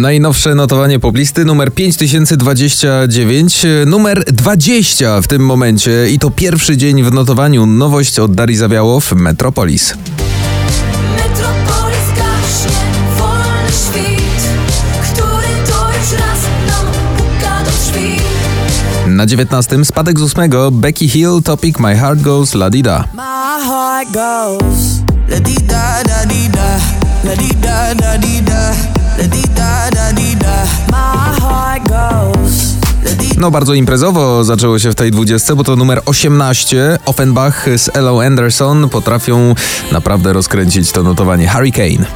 Najnowsze notowanie poplisty numer 5029, numer 20 w tym momencie i to pierwszy dzień w notowaniu. Nowość od Darii Zawiałow, Metropolis. Metropolis gaśnie, wolny świt, który to już raz nam puka do drzwi. Na 19 spadek z 8 Becky Hill, Topic My Heart Goes La Dida. My heart goes la di da da di da, la di da da di da, la di da da di da. My heart goes. la di No bardzo imprezowo zaczęło się w tej 20, bo to numer 18. Offenbach z Elo Anderson potrafią naprawdę rozkręcić to notowanie. Hurricane.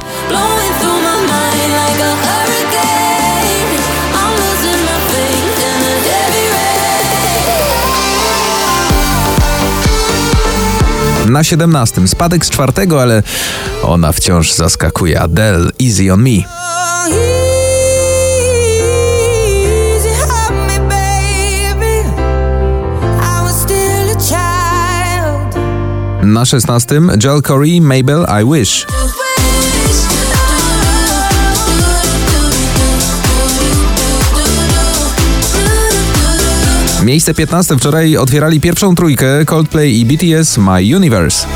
Na 17 spadek z czwartego, ale ona wciąż zaskakuje. Adele, Easy on Me. Na 16 Joel Corey, Mabel, I Wish. Miejsce 15 wczoraj otwierali pierwszą trójkę Coldplay i BTS My Universe.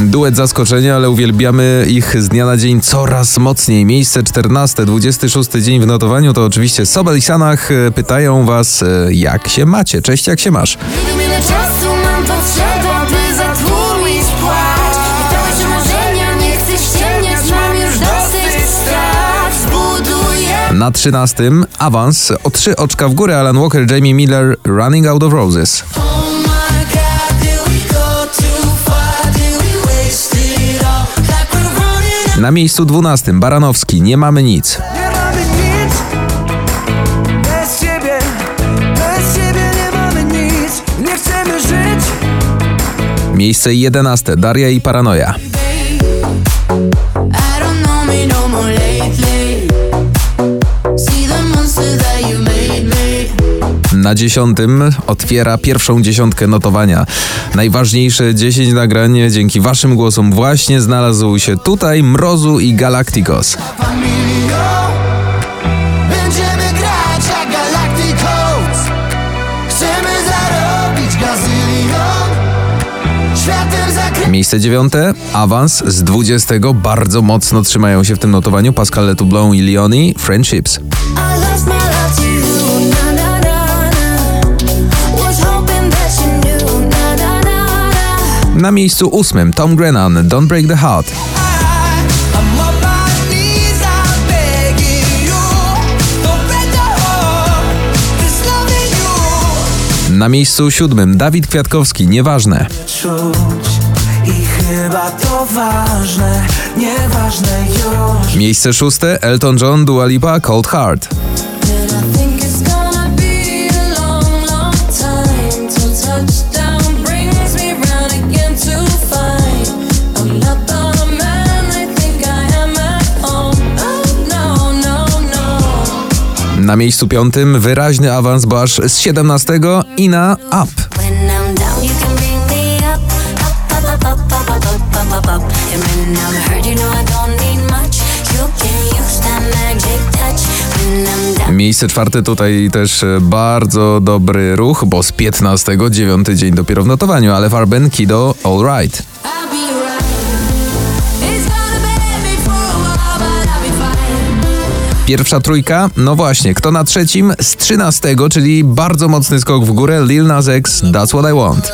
Duet zaskoczenia, ale uwielbiamy ich z dnia na dzień coraz mocniej. Miejsce 14, 26 dzień w notowaniu to oczywiście Sobel i Sanach pytają was, e, jak się macie. Cześć, jak się masz? Na 13 awans o trzy oczka w górę Alan Walker, Jamie Miller, Running Out of Roses. Na miejscu 12 Baranowski, Nie mamy nic. Miejsce 11 Daria i Paranoja. Na dziesiątym otwiera pierwszą dziesiątkę notowania. Najważniejsze 10 nagrań dzięki waszym głosom właśnie znalazł się tutaj Mrozu i Galacticos. Miejsce dziewiąte, awans z 20. Bardzo mocno trzymają się w tym notowaniu Pascal Letoublon i Leoni, Friendships. Na miejscu ósmym Tom Grennan, Don't Break the Heart. Na miejscu siódmym Dawid Kwiatkowski, Nieważne. Miejsce szóste Elton John, Dua Lipa, Cold Heart. Na miejscu piątym wyraźny awans Basz z 17 i na Up. Miejsce czwarte tutaj też e, bardzo dobry ruch, bo z 15 dziewiąty dzień dopiero w notowaniu, ale Farben Kido All Right. Pierwsza trójka, no właśnie, kto na trzecim? Z 13, czyli bardzo mocny skok w górę, Lil Nas X, That's What I Want.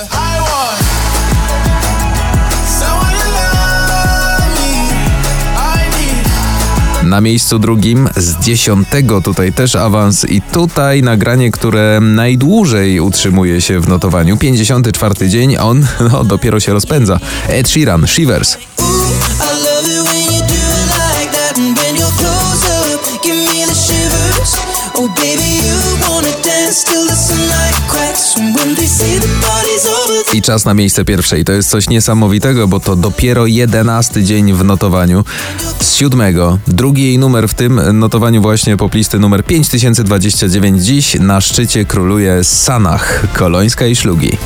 Na miejscu drugim z dziesiątego tutaj też awans i tutaj nagranie, które najdłużej utrzymuje się w notowaniu. 54 dzień, on no, dopiero się rozpędza. Ed Sheeran, Shivers. I czas na miejsce pierwsze. I to jest coś niesamowitego, bo to dopiero jedenasty dzień w notowaniu. Z siódmego. Drugi jej numer w tym notowaniu właśnie poplisty numer 5029 dziś na szczycie króluje Sanach, Kolońska i Szlugi.